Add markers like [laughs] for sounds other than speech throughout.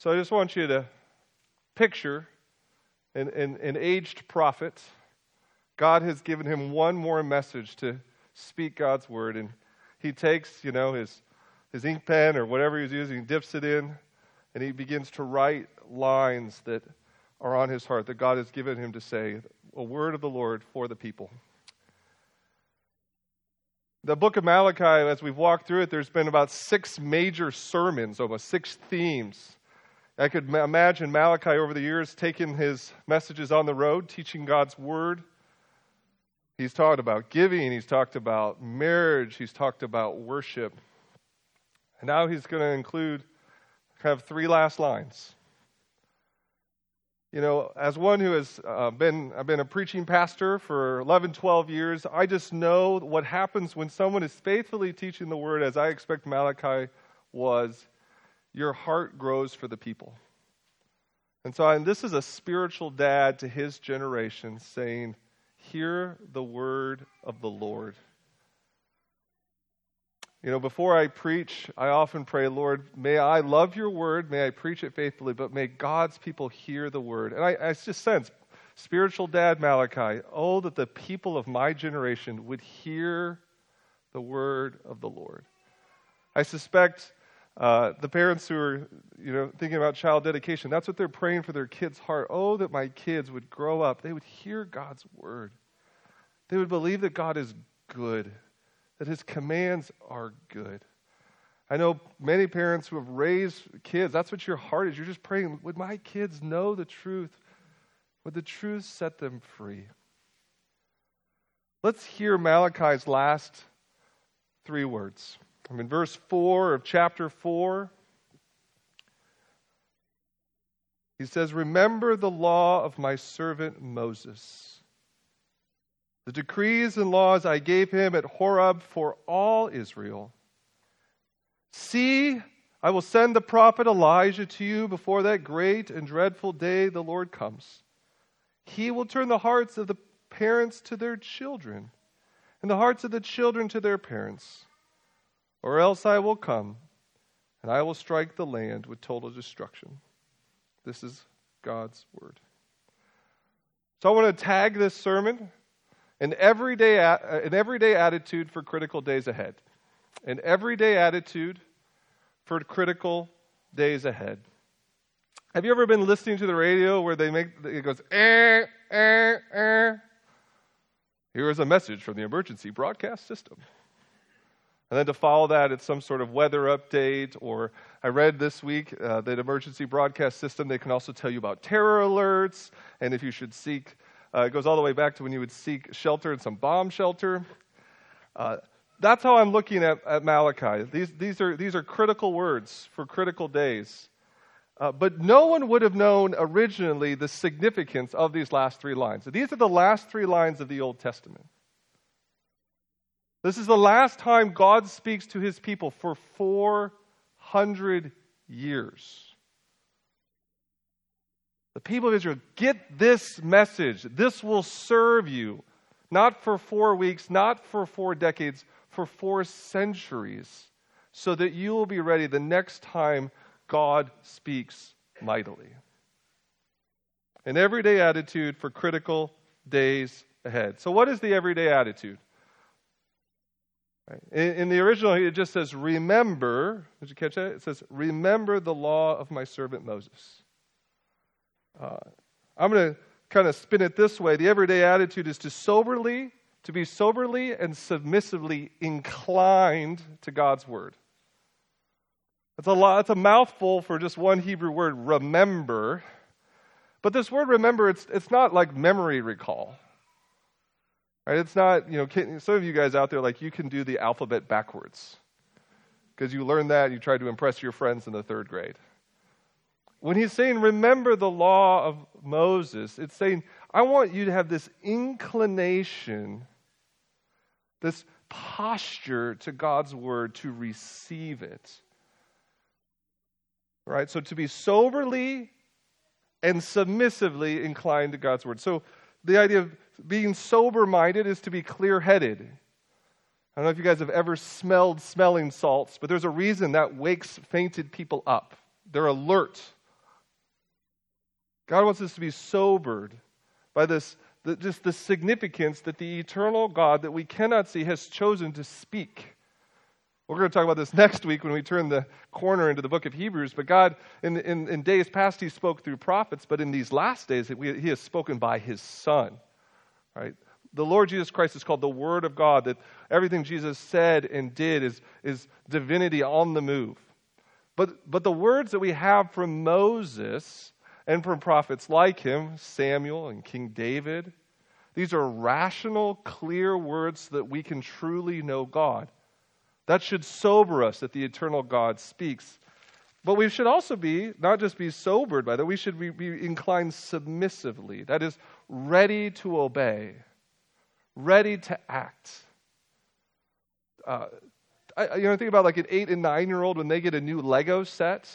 So I just want you to picture an, an, an aged prophet. God has given him one more message to speak God's word. And he takes, you know, his, his ink pen or whatever he's using, dips it in, and he begins to write lines that are on his heart that God has given him to say, a word of the Lord for the people. The book of Malachi, as we've walked through it, there's been about six major sermons, almost six themes. I could imagine Malachi over the years taking his messages on the road, teaching God's word. He's talked about giving, he's talked about marriage, he's talked about worship. And now he's going to include kind of three last lines. You know, as one who has uh, been, I've been a preaching pastor for 11, 12 years, I just know what happens when someone is faithfully teaching the word, as I expect Malachi was, your heart grows for the people. And so and this is a spiritual dad to his generation saying, Hear the word of the Lord. You know, before I preach, I often pray, Lord, may I love your word, may I preach it faithfully, but may God's people hear the word. And I, I just sense, spiritual dad Malachi, oh, that the people of my generation would hear the word of the Lord. I suspect uh, the parents who are, you know, thinking about child dedication, that's what they're praying for their kids' heart. Oh, that my kids would grow up. They would hear God's word. They would believe that God is good that his commands are good. I know many parents who have raised kids, that's what your heart is. You're just praying, would my kids know the truth? Would the truth set them free? Let's hear Malachi's last three words. In verse 4 of chapter 4. He says, Remember the law of my servant Moses the decrees and laws I gave him at Horeb for all Israel. See, I will send the prophet Elijah to you before that great and dreadful day the Lord comes. He will turn the hearts of the parents to their children, and the hearts of the children to their parents. Or else I will come, and I will strike the land with total destruction. This is God's word. So I want to tag this sermon an everyday, an everyday attitude for critical days ahead. An everyday attitude for critical days ahead. Have you ever been listening to the radio where they make it goes eh, eh, eh? Here is a message from the emergency broadcast system. And then to follow that, it's some sort of weather update. Or I read this week uh, that emergency broadcast system, they can also tell you about terror alerts and if you should seek uh, it goes all the way back to when you would seek shelter in some bomb shelter. Uh, that's how I'm looking at, at Malachi. These, these, are, these are critical words for critical days. Uh, but no one would have known originally the significance of these last three lines. These are the last three lines of the Old Testament. This is the last time God speaks to his people for 400 years. The people of Israel, get this message. This will serve you, not for four weeks, not for four decades, for four centuries, so that you will be ready the next time God speaks mightily. An everyday attitude for critical days ahead. So, what is the everyday attitude? In, in, the original, it just says, Remember. Did you catch that? It says, Remember the law of my servant Moses. Uh, I'm going to kind of spin it this way. The everyday attitude is to soberly, to be soberly and submissively inclined to God's word. It's a lot, it's a mouthful for just one Hebrew word, remember. But this word remember, it's, it's not like memory recall. Right? It's not, you know, some of you guys out there, like, you can do the alphabet backwards because you learned that, you tried to impress your friends in the third grade. When he's saying, remember the law of Moses, it's saying, I want you to have this inclination, this posture to God's word to receive it. Right? So to be soberly and submissively inclined to God's word. So the idea of being sober minded is to be clear headed. I don't know if you guys have ever smelled smelling salts, but there's a reason that wakes fainted people up. They're alert God wants us to be sobered by this, the, just the significance that the eternal God that we cannot see has chosen to speak. We're going to talk about this next week when we turn the corner into the book of Hebrews. But God, in, in, in days past, He spoke through prophets, but in these last days, He has spoken by His Son. Right? The Lord Jesus Christ is called the Word of God, that everything Jesus said and did is, is divinity on the move. But, but the words that we have from Moses and from prophets like him, Samuel and King David, these are rational, clear words that we can truly know God. That should sober us that the eternal God speaks. But we should also be, not just be sobered by that, we should be, be inclined submissively. That is, ready to obey ready to act. Uh, I, you know, think about like an eight and nine year old when they get a new Lego set,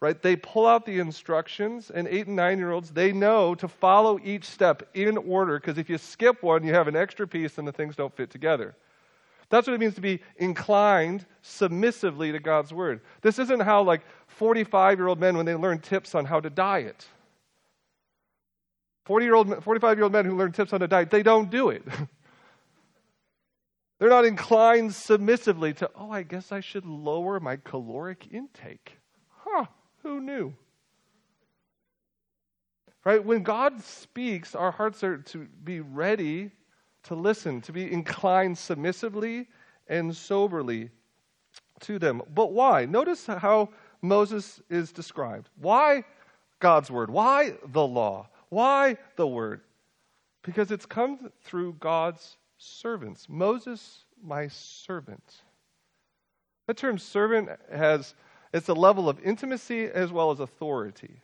right? They pull out the instructions, and eight and nine year olds, they know to follow each step in order because if you skip one, you have an extra piece and the things don't fit together. That's what it means to be inclined submissively to God's word. This isn't how, like, 45 year old men, when they learn tips on how to diet, 40 year old, 45 year old men who learn tips on a diet, they don't do it. [laughs] They're not inclined submissively to, oh, I guess I should lower my caloric intake. Huh, who knew? Right? When God speaks, our hearts are to be ready to listen, to be inclined submissively and soberly to them. But why? Notice how Moses is described. Why God's word? Why the law? Why the word? Because it's come through God's servants. Moses, my servant. That term servant has it's a level of intimacy as well as authority.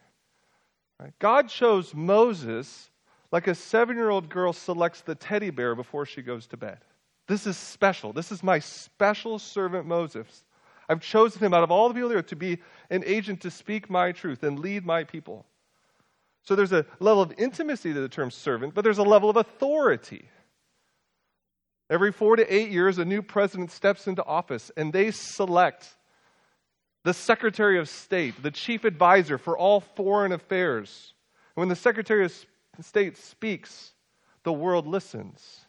God chose Moses like a seven year old girl selects the teddy bear before she goes to bed. This is special. This is my special servant Moses. I've chosen him out of all the people here to be an agent to speak my truth and lead my people. So there's a level of intimacy to the term servant, but there's a level of authority. Every four to eight years, a new president steps into office and they select the Secretary of State, the chief advisor for all foreign affairs. And when the Secretary of State speaks, the world listens.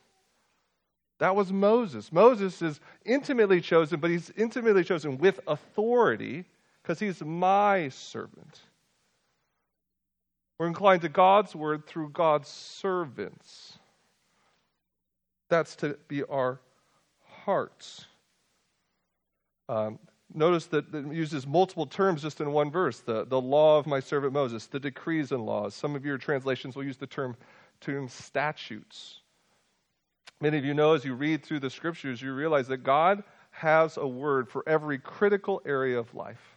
That was Moses. Moses is intimately chosen, but he's intimately chosen with authority because he's my servant. We're inclined to God's word through God's servants. That's to be our hearts. Um, notice that it uses multiple terms just in one verse the, the law of my servant Moses, the decrees and laws. Some of your translations will use the term, term statutes. Many of you know as you read through the scriptures, you realize that God has a word for every critical area of life.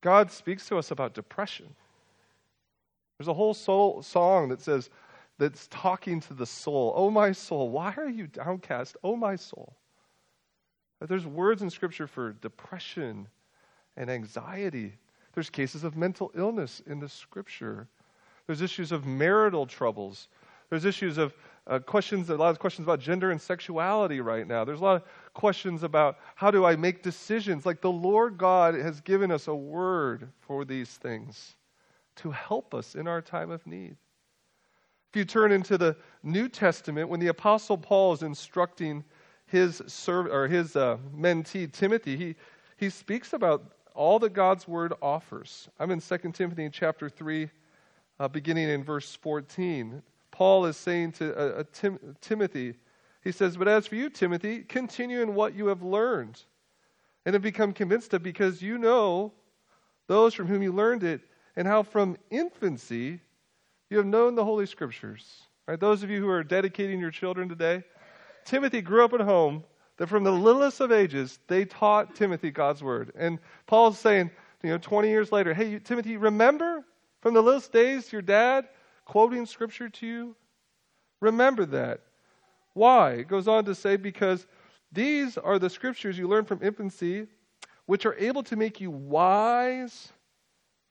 God speaks to us about depression. There's a whole soul song that says, that's talking to the soul. Oh, my soul, why are you downcast? Oh, my soul. There's words in Scripture for depression and anxiety. There's cases of mental illness in the Scripture. There's issues of marital troubles. There's issues of uh, questions, a lot of questions about gender and sexuality right now. There's a lot of questions about how do I make decisions. Like the Lord God has given us a word for these things to help us in our time of need. If you turn into the New Testament, when the Apostle Paul is instructing his, serv- or his uh, mentee, Timothy, he, he speaks about all that God's word offers. I'm in 2 Timothy chapter 3, uh, beginning in verse 14. Paul is saying to uh, uh, Tim- Timothy, he says, But as for you, Timothy, continue in what you have learned and have become convinced of, because you know those from whom you learned it, and how from infancy you have known the Holy Scriptures. Right? Those of you who are dedicating your children today, Timothy grew up at home that from the littlest of ages, they taught Timothy God's word. And Paul's saying, you know, 20 years later, hey, Timothy, remember from the littlest days your dad quoting scripture to you? Remember that. Why? It goes on to say, because these are the scriptures you learn from infancy, which are able to make you wise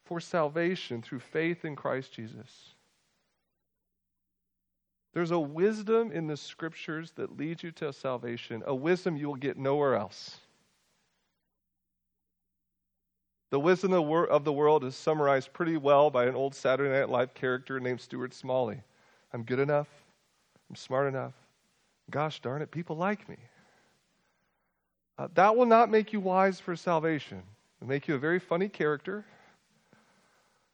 for salvation through faith in Christ Jesus. There's a wisdom in the scriptures that leads you to salvation, a wisdom you will get nowhere else. The wisdom of the world is summarized pretty well by an old Saturday Night Live character named Stuart Smalley. I'm good enough. I'm smart enough. Gosh darn it, people like me. Uh, that will not make you wise for salvation. It'll make you a very funny character,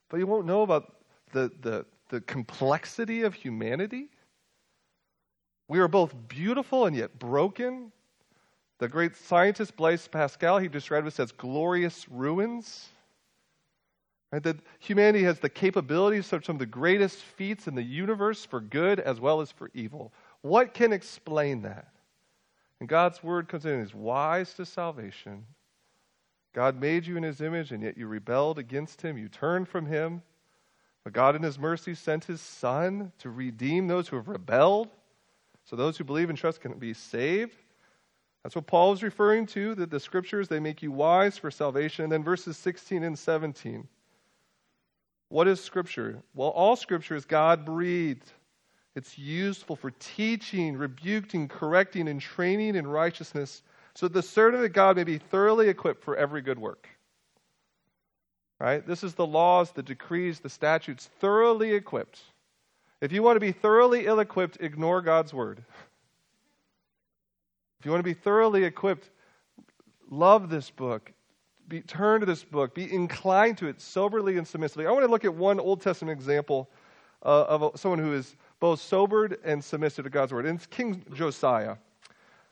but you won't know about the, the, the complexity of humanity. We are both beautiful and yet broken. The great scientist Blaise Pascal, he described us as glorious ruins. Right? That humanity has the capabilities of some of the greatest feats in the universe for good as well as for evil. What can explain that? And God's word comes in and is wise to salvation. God made you in his image, and yet you rebelled against him. You turned from him. But God, in his mercy, sent his son to redeem those who have rebelled, so those who believe and trust can be saved. That's what Paul is referring to, that the scriptures, they make you wise for salvation. And then verses 16 and 17. What is scripture? Well, all scripture is God breathed. It's useful for teaching, rebuking, correcting, and training in righteousness, so that the servant of God may be thoroughly equipped for every good work. Right? This is the laws, the decrees, the statutes, thoroughly equipped. If you want to be thoroughly ill equipped, ignore God's word. If you want to be thoroughly equipped, love this book. Be, turn to this book. Be inclined to it soberly and submissively. I want to look at one Old Testament example uh, of a, someone who is both sobered and submissive to God's word. And it's King Josiah.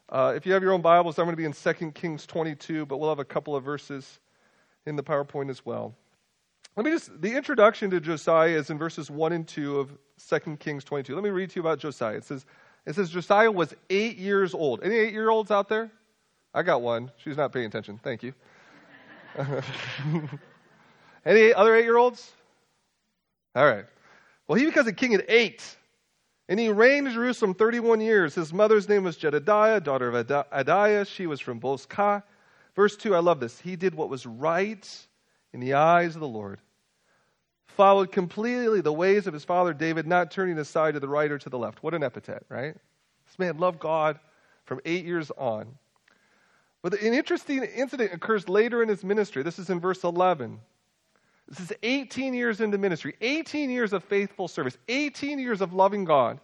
Uh, if you have your own Bibles, I'm going to be in 2 Kings 22, but we'll have a couple of verses in the PowerPoint as well. Let me just, the introduction to Josiah is in verses 1 and 2 of 2 Kings 22. Let me read to you about Josiah. It says, it says Josiah was eight years old. Any eight year olds out there? I got one. She's not paying attention. Thank you. [laughs] Any other eight year olds? All right. Well, he becomes a king at eight. And he reigned in Jerusalem 31 years. His mother's name was Jedidiah, daughter of Adaiah. She was from Bozkath. Verse 2, I love this. He did what was right in the eyes of the Lord, followed completely the ways of his father David, not turning aside to the right or to the left. What an epithet, right? This man loved God from eight years on. But an interesting incident occurs later in his ministry. This is in verse 11. This is 18 years into ministry, 18 years of faithful service, 18 years of loving God.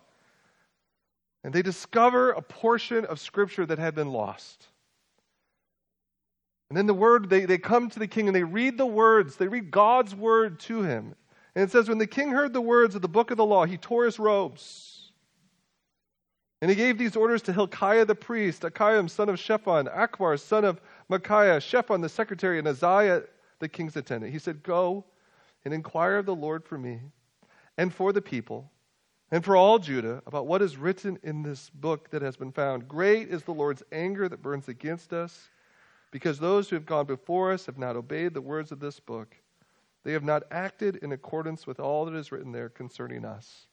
And they discover a portion of Scripture that had been lost. And then the word, they, they come to the king and they read the words, they read God's word to him. And it says, When the king heard the words of the book of the law, he tore his robes. And he gave these orders to Hilkiah the priest, Ahikam son of Shaphan, Achbor son of Micaiah, Shaphan the secretary, and Asaiah the king's attendant. He said, Go and inquire of the Lord for me and for the people and for all Judah about what is written in this book that has been found. Great is the Lord's anger that burns against us, because those who have gone before us have not obeyed the words of this book. They have not acted in accordance with all that is written there concerning us.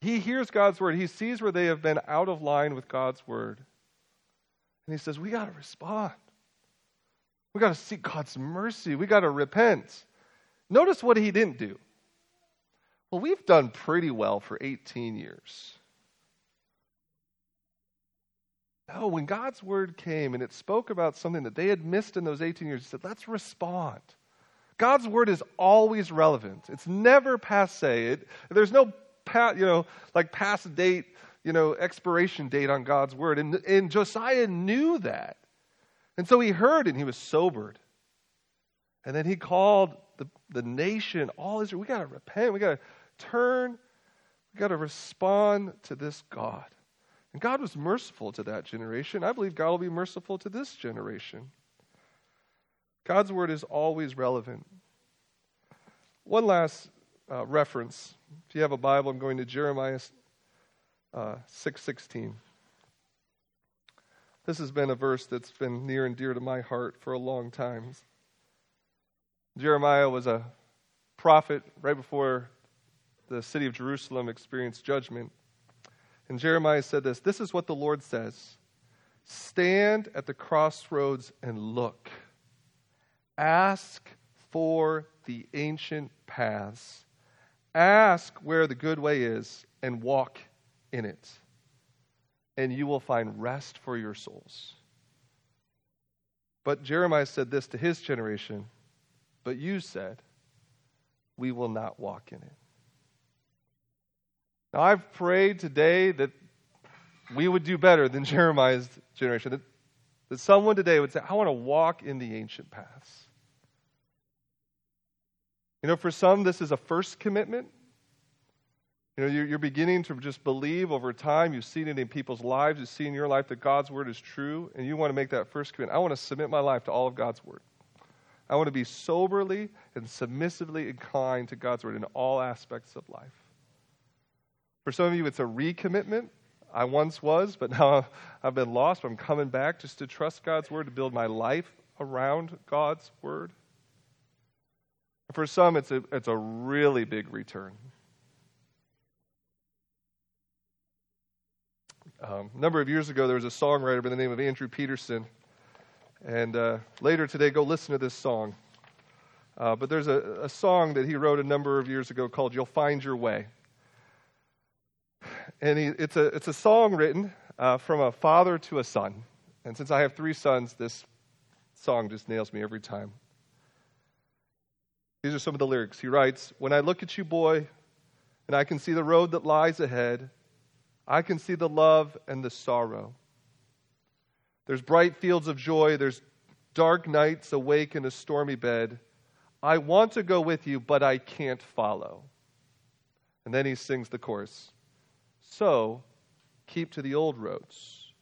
He hears God's word. He sees where they have been out of line with God's word. And he says, We got to respond. We got to seek God's mercy. We got to repent. Notice what he didn't do. Well, we've done pretty well for 18 years. No, when God's word came and it spoke about something that they had missed in those 18 years, he said, let's respond. God's word is always relevant. It's never passe. It, there's no, pa, you know, like past date, you know, expiration date on God's word. And, and Josiah knew that. And so he heard and he was sobered. And then he called the, the nation, all Israel, we got to repent. We got to turn. We got to respond to this God. And God was merciful to that generation. I believe God will be merciful to this generation. God's word is always relevant. One last uh, reference. If you have a Bible, I'm going to Jeremiah uh, 6:16. This has been a verse that's been near and dear to my heart for a long time. Jeremiah was a prophet right before the city of Jerusalem experienced judgment. And Jeremiah said this This is what the Lord says Stand at the crossroads and look. Ask for the ancient paths. Ask where the good way is and walk in it. And you will find rest for your souls. But Jeremiah said this to his generation But you said, We will not walk in it. Now, I've prayed today that we would do better than [laughs] Jeremiah's generation, that, that someone today would say, I want to walk in the ancient paths. You know, for some, this is a first commitment. You know, you're, beginning to just believe over time. You've seen it in people's lives. You see in your life that God's word is true, and you want to make that first commitment. I want to submit my life to all of God's word. I want to be soberly and submissively inclined to God's word in all aspects of life. For some of you, it's a recommitment. I once was, but now [laughs] I've been lost. But I'm coming back just to trust God's word, to build my life around God's word. For some, it's a, it's a really big return. Um, a number of years ago, there was a songwriter by the name of Andrew Peterson. And uh, later today, go listen to this song. Uh, but there's a, a song that he wrote a number of years ago called You'll Find Your Way. And he, it's, a, it's a song written uh, from a father to a son. And since I have three sons, this song just nails me every time. These are some of the lyrics. He writes When I look at you, boy, and I can see the road that lies ahead, I can see the love and the sorrow. There's bright fields of joy, there's dark nights awake in a stormy bed. I want to go with you, but I can't follow. And then he sings the chorus. So, keep to the old roads.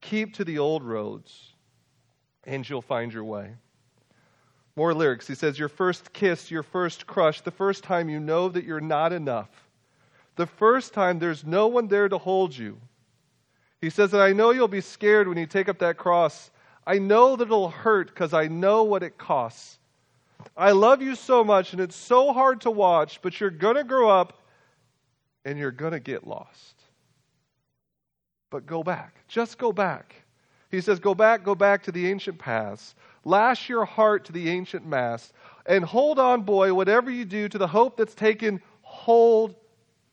Keep to the old roads, and you'll find your way. More lyrics. He says, Your first kiss, your first crush, the first time you know that you're not enough the first time, there's no one there to hold you. He says that I know you'll be scared when you take up that cross. I know that it'll hurt because I know what it costs. I love you so much, and it's so hard to watch, but you're going to grow up and you're going to get lost. But go back. Just go back. He says, Go back, go back to the ancient paths. Lash your heart to the ancient mast. And hold on, boy, whatever you do, to the hope that's taken hold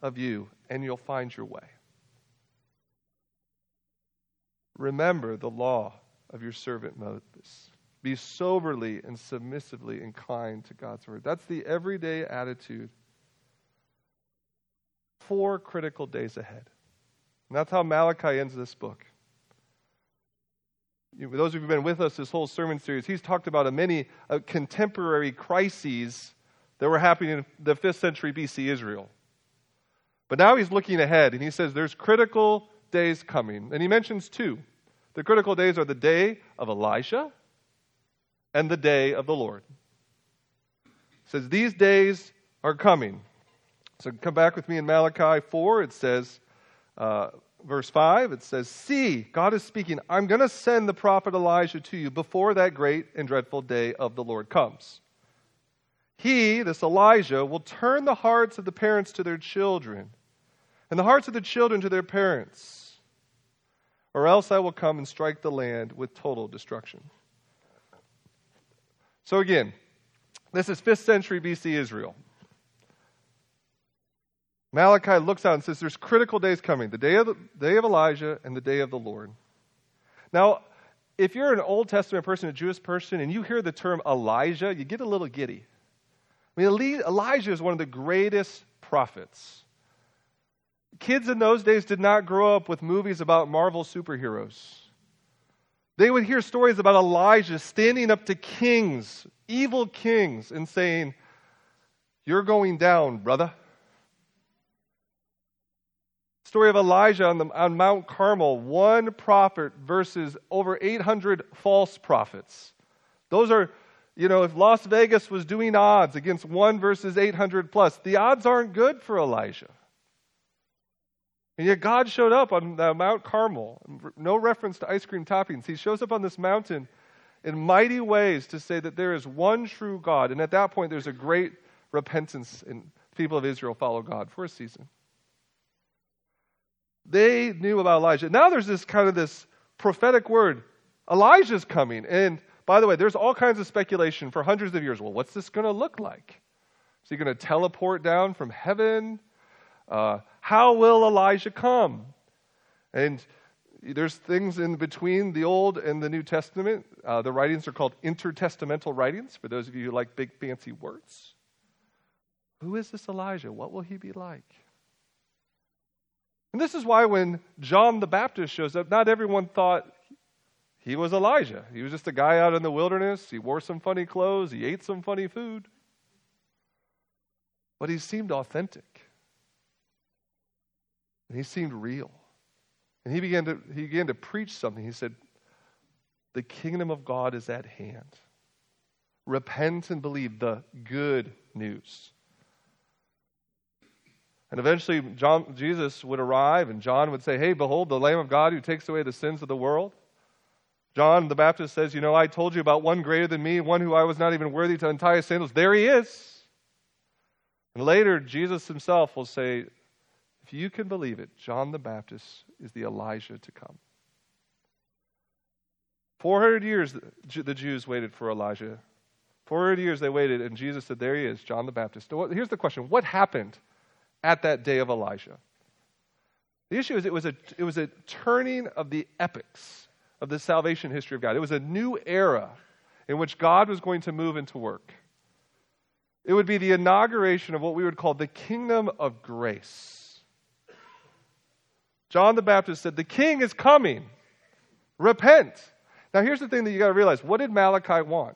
of you, and you'll find your way. Remember the law of your servant Moses. Be soberly and submissively inclined to God's word. That's the everyday attitude. Four critical days ahead. And that's how Malachi ends this book. You, those of you who've been with us this whole sermon series, he's talked about a many uh, contemporary crises that were happening in the 5th century BC Israel. But now he's looking ahead and he says there's critical days coming. And he mentions two. The critical days are the day of Elijah and the day of the Lord. He says these days are coming. So come back with me in Malachi 4. It says, uh, verse 5, it says, See, God is speaking, I'm going to send the prophet Elijah to you before that great and dreadful day of the Lord comes. He, this Elijah, will turn the hearts of the parents to their children and the hearts of the children to their parents, or else I will come and strike the land with total destruction. So, again, this is 5th century BC Israel. Malachi looks out and says there's critical days coming the day of, the day of Elijah and the day of the Lord. Now, if you're an Old Testament person, a Jewish person, and you hear the term Elijah, you get a little giddy. I mean, Elijah is one of the greatest prophets kids in those days did not grow up with movies about Marvel superheroes. They would hear stories about Elijah standing up to kings, evil kings, and saying, You're going down, brother. Story of Elijah on, the, on Mount Carmel, one prophet versus over 800 false prophets. Those are, you know, if Las Vegas was doing odds against one versus 800 plus, the odds aren't good for Elijah. And yet God showed up on Mount Carmel. No reference to ice cream toppings. He shows up on this mountain in mighty ways to say that there is one true God. And at that point, there's a great repentance, and people of Israel follow God for a season. They knew about Elijah. Now there's this kind of this prophetic word Elijah's coming. And by the way, there's all kinds of speculation for hundreds of years. Well, what's this going to look like? Is he going to teleport down from heaven? Uh, how will Elijah come? And there's things in between the Old and the New Testament. Uh, the writings are called intertestamental writings, for those of you who like big fancy words. Who is this Elijah? What will he be like? And this is why when John the Baptist shows up, not everyone thought he was Elijah. He was just a guy out in the wilderness. He wore some funny clothes. He ate some funny food. But he seemed authentic. And he seemed real. And he began to, he began to preach something. He said, The kingdom of God is at hand. Repent and believe the good news. And eventually, John, Jesus would arrive, and John would say, Hey, behold, the Lamb of God who takes away the sins of the world. John the Baptist says, You know, I told you about one greater than me, one who I was not even worthy to untie his sandals. There he is. And later, Jesus himself will say, If you can believe it, John the Baptist is the Elijah to come. 400 years the Jews waited for Elijah. 400 years they waited, and Jesus said, There he is, John the Baptist. Here's the question What happened at that day of Elijah? The issue is it was a, it was a turning of the epics of the salvation history of God. It was a new era in which God was going to move into work. It would be the inauguration of what we would call the kingdom of grace. John the Baptist said, The king is coming. Repent. Now, here's the thing that you got to realize what did Malachi want?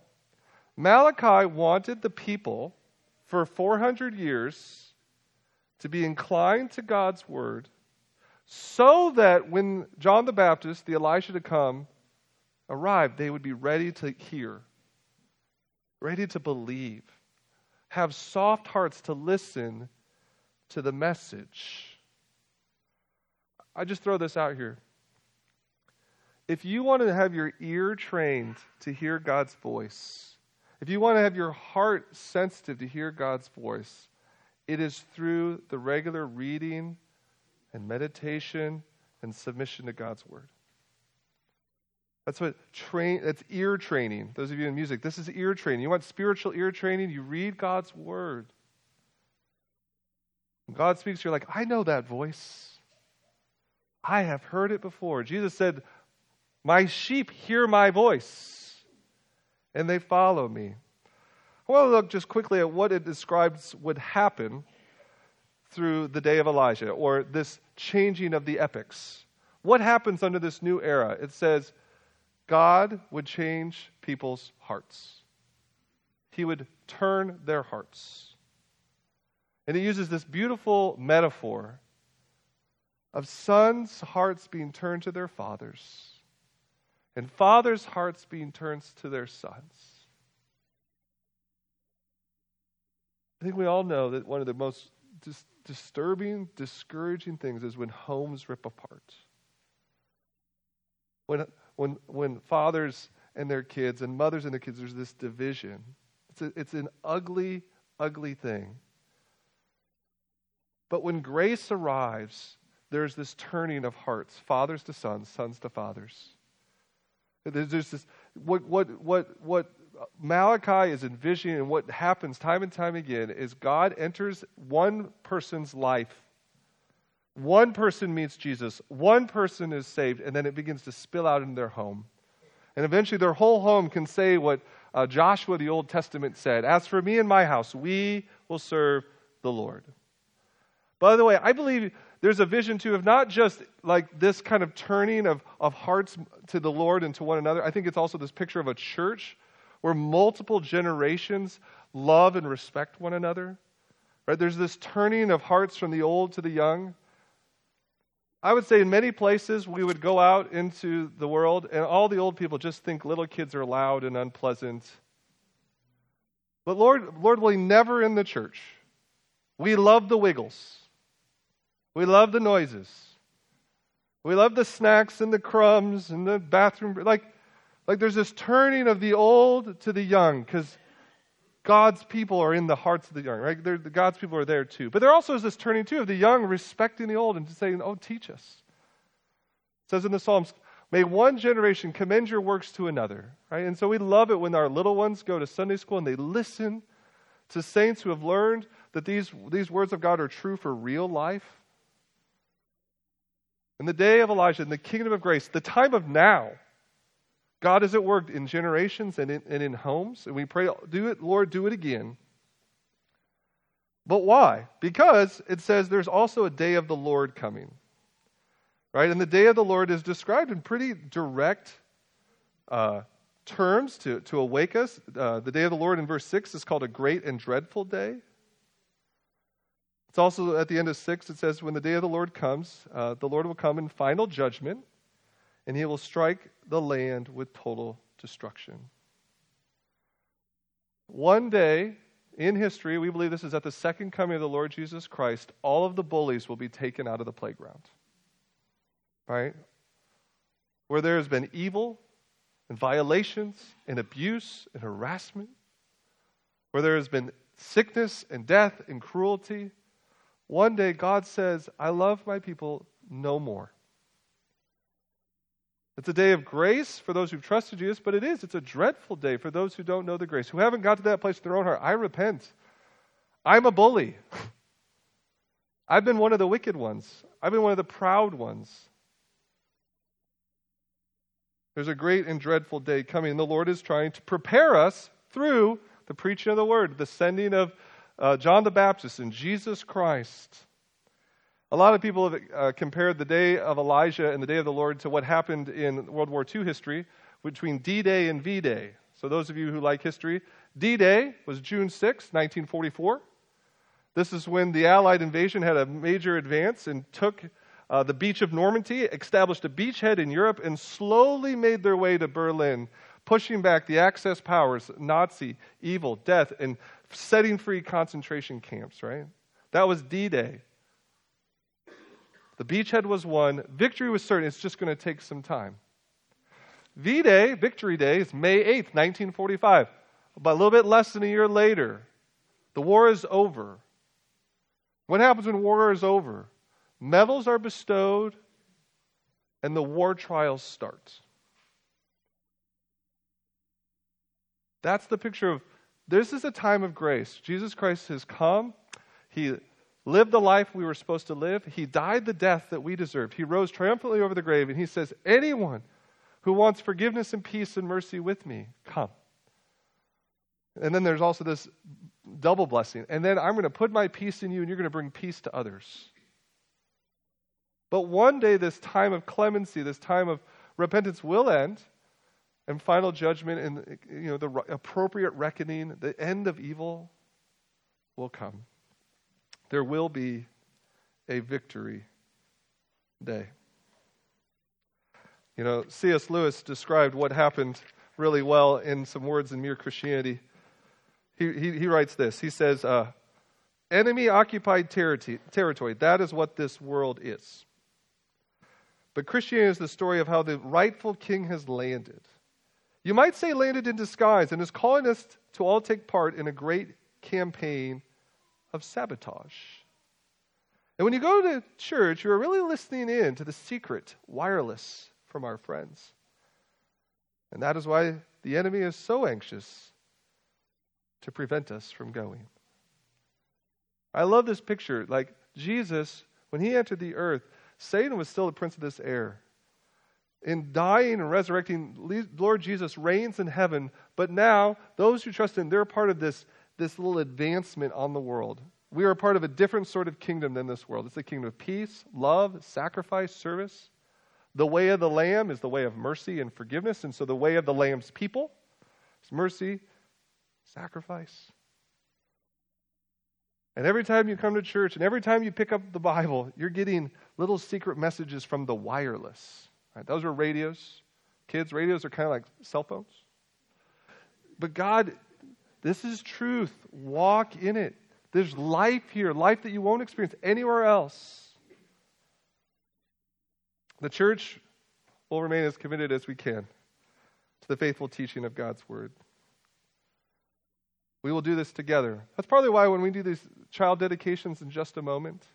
Malachi wanted the people for 400 years to be inclined to God's word so that when John the Baptist, the Elijah to come, arrived, they would be ready to hear, ready to believe, have soft hearts to listen to the message. I just throw this out here. If you want to have your ear trained to hear God's voice, if you want to have your heart sensitive to hear God's voice, it is through the regular reading and meditation and submission to God's word. That's what train that's ear training. Those of you in music, this is ear training. You want spiritual ear training? You read God's word. When God speaks, you're like, I know that voice. I have heard it before. Jesus said, My sheep hear my voice, and they follow me. I want to look just quickly at what it describes would happen through the day of Elijah or this changing of the epics. What happens under this new era? It says God would change people's hearts, He would turn their hearts. And he uses this beautiful metaphor of sons' hearts being turned to their fathers and fathers' hearts being turned to their sons. I think we all know that one of the most dis- disturbing, discouraging things is when homes rip apart. When, when, when fathers and their kids and mothers and their kids, there's this division. It's, a, it's an ugly, ugly thing. But when grace arrives, there's this turning of hearts, fathers to sons, sons to fathers. There's, there's this, what, what, what, what Malachi is envisioning, and what happens time and time again is God enters one person's life. One person meets Jesus, one person is saved, and then it begins to spill out in their home. And eventually, their whole home can say what uh, Joshua, the Old Testament, said As for me and my house, we will serve the Lord. By the way, I believe there's a vision too of not just like this kind of turning of, of hearts to the Lord and to one another. I think it's also this picture of a church where multiple generations love and respect one another. Right? There's this turning of hearts from the old to the young. I would say in many places we would go out into the world and all the old people just think little kids are loud and unpleasant. But Lord, Lord willing, never in the church. We love the wiggles. We love the noises. We love the snacks and the crumbs and the bathroom. Like, like there's this turning of the old to the young because God's people are in the hearts of the young, right? They're, God's people are there too. But there also is this turning too of the young respecting the old and saying, "Oh, teach us." It says in the Psalms, "May one generation commend your works to another." Right? And so we love it when our little ones go to Sunday school and they listen to saints who have learned that these these words of God are true for real life. in the day of Elijah, in the kingdom of grace, the time of now, God is at work in generations and in, and in homes. And we pray, do it, Lord, do it again. But why? Because it says there's also a day of the Lord coming. Right? And the day of the Lord is described in pretty direct uh, terms to, to awake us. Uh, the day of the Lord in verse 6 is called a great and dreadful day. It's also at the end of 6, it says, When the day of the Lord comes, uh, the Lord will come in final judgment, and he will strike the land with total destruction. One day in history, we believe this is at the second coming of the Lord Jesus Christ, all of the bullies will be taken out of the playground. Right? Where there has been evil and violations and abuse and harassment, where there has been sickness and death and cruelty, one day God says, I love my people no more. It's a day of grace for those who've trusted Jesus, but it is. It's a dreadful day for those who don't know the grace, who haven't got to that place in their own heart. I repent. I'm a bully. [laughs] I've been one of the wicked ones, I've been one of the proud ones. There's a great and dreadful day coming. The Lord is trying to prepare us through the preaching of the word, the sending of uh, John the Baptist and Jesus Christ. A lot of people have uh, compared the day of Elijah and the day of the Lord to what happened in World War II history between D Day and V Day. So, those of you who like history, D Day was June 6, 1944. This is when the Allied invasion had a major advance and took uh, the beach of Normandy, established a beachhead in Europe, and slowly made their way to Berlin, pushing back the Axis powers, Nazi, evil, death, and setting free concentration camps, right? That was D Day. The beachhead was won. Victory was certain. It's just going to take some time. V Day, Victory Day, is May 8th, 1945. About a little bit less than a year later, the war is over. What happens when war is over? Medals are bestowed and the war trials start. That's the picture of this is a time of grace. Jesus Christ has come. He lived the life we were supposed to live. He died the death that we deserved. He rose triumphantly over the grave, and he says, Anyone who wants forgiveness and peace and mercy with me, come. And then there's also this double blessing. And then I'm going to put my peace in you, and you're going to bring peace to others. But one day, this time of clemency, this time of repentance will end, and final judgment and you know, the appropriate reckoning, the end of evil will come there will be a victory day. You know, C.S. Lewis described what happened really well in some words in Mere Christianity. He, he, he writes this He says, uh, Enemy occupied territory, territory, that is what this world is. But Christianity is the story of how the rightful king has landed. You might say landed in disguise and is calling us to all take part in a great campaign of sabotage. And when you go to church, you're really listening in to the secret wireless from our friends. And that is why the enemy is so anxious to prevent us from going. I love this picture. Like Jesus, when he entered the earth, Satan was still the prince of this air. In dying and resurrecting, Lord Jesus reigns in heaven, but now those who trust him, they're part of this this little advancement on the world. We are a part of a different sort of kingdom than this world. It's a kingdom of peace, love, sacrifice, service. The way of the Lamb is the way of mercy and forgiveness. And so the way of the Lamb's people is mercy, sacrifice. And every time you come to church and every time you pick up the Bible, you're getting little secret messages from the wireless. Right? Those are radios. Kids, radios are kind of like cell phones. But God this is truth. Walk in it. There's life here, life that you won't experience anywhere else. The church will remain as committed as we can to the faithful teaching of God's word. We will do this together. That's probably why when we do these child dedications in just a moment,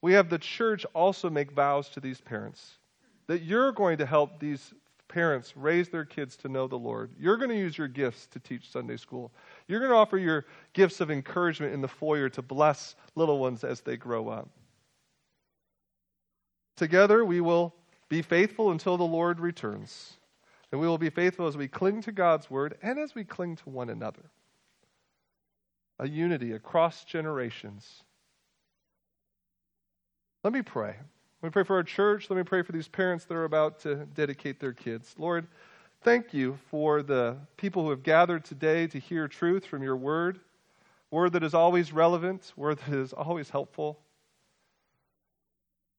we have the church also make vows to these parents that you're going to help these parents raise their kids to know the Lord. You're going to use your gifts to teach Sunday school. You're going to offer your gifts of encouragement in the foyer to bless little ones as they grow up. Together we will be faithful until the Lord returns. And we will be faithful as we cling to God's word and as we cling to one another. A unity across generations. Let me pray. Let me pray for our church. Let me pray for these parents that are about to dedicate their kids. Lord, thank you for the people who have gathered today to hear truth from your word, word that is always relevant, word that is always helpful.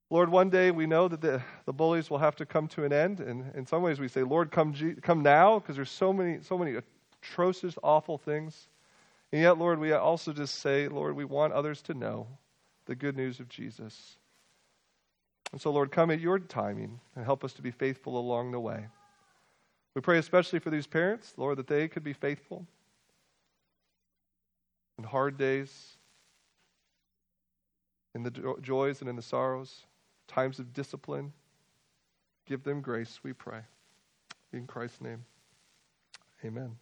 Lord, one day we know that the, the bullies will have to come to an end. And in some ways we say, Lord, come, come now, because there's so many, so many atrocious, awful things. And yet, Lord, we also just say, Lord, we want others to know the good news of Jesus. And so, Lord, come at your timing and help us to be faithful along the way. We pray especially for these parents, Lord, that they could be faithful in hard days, in the joys and in the sorrows times of discipline. Give them grace, we pray. In Christ's name, amen.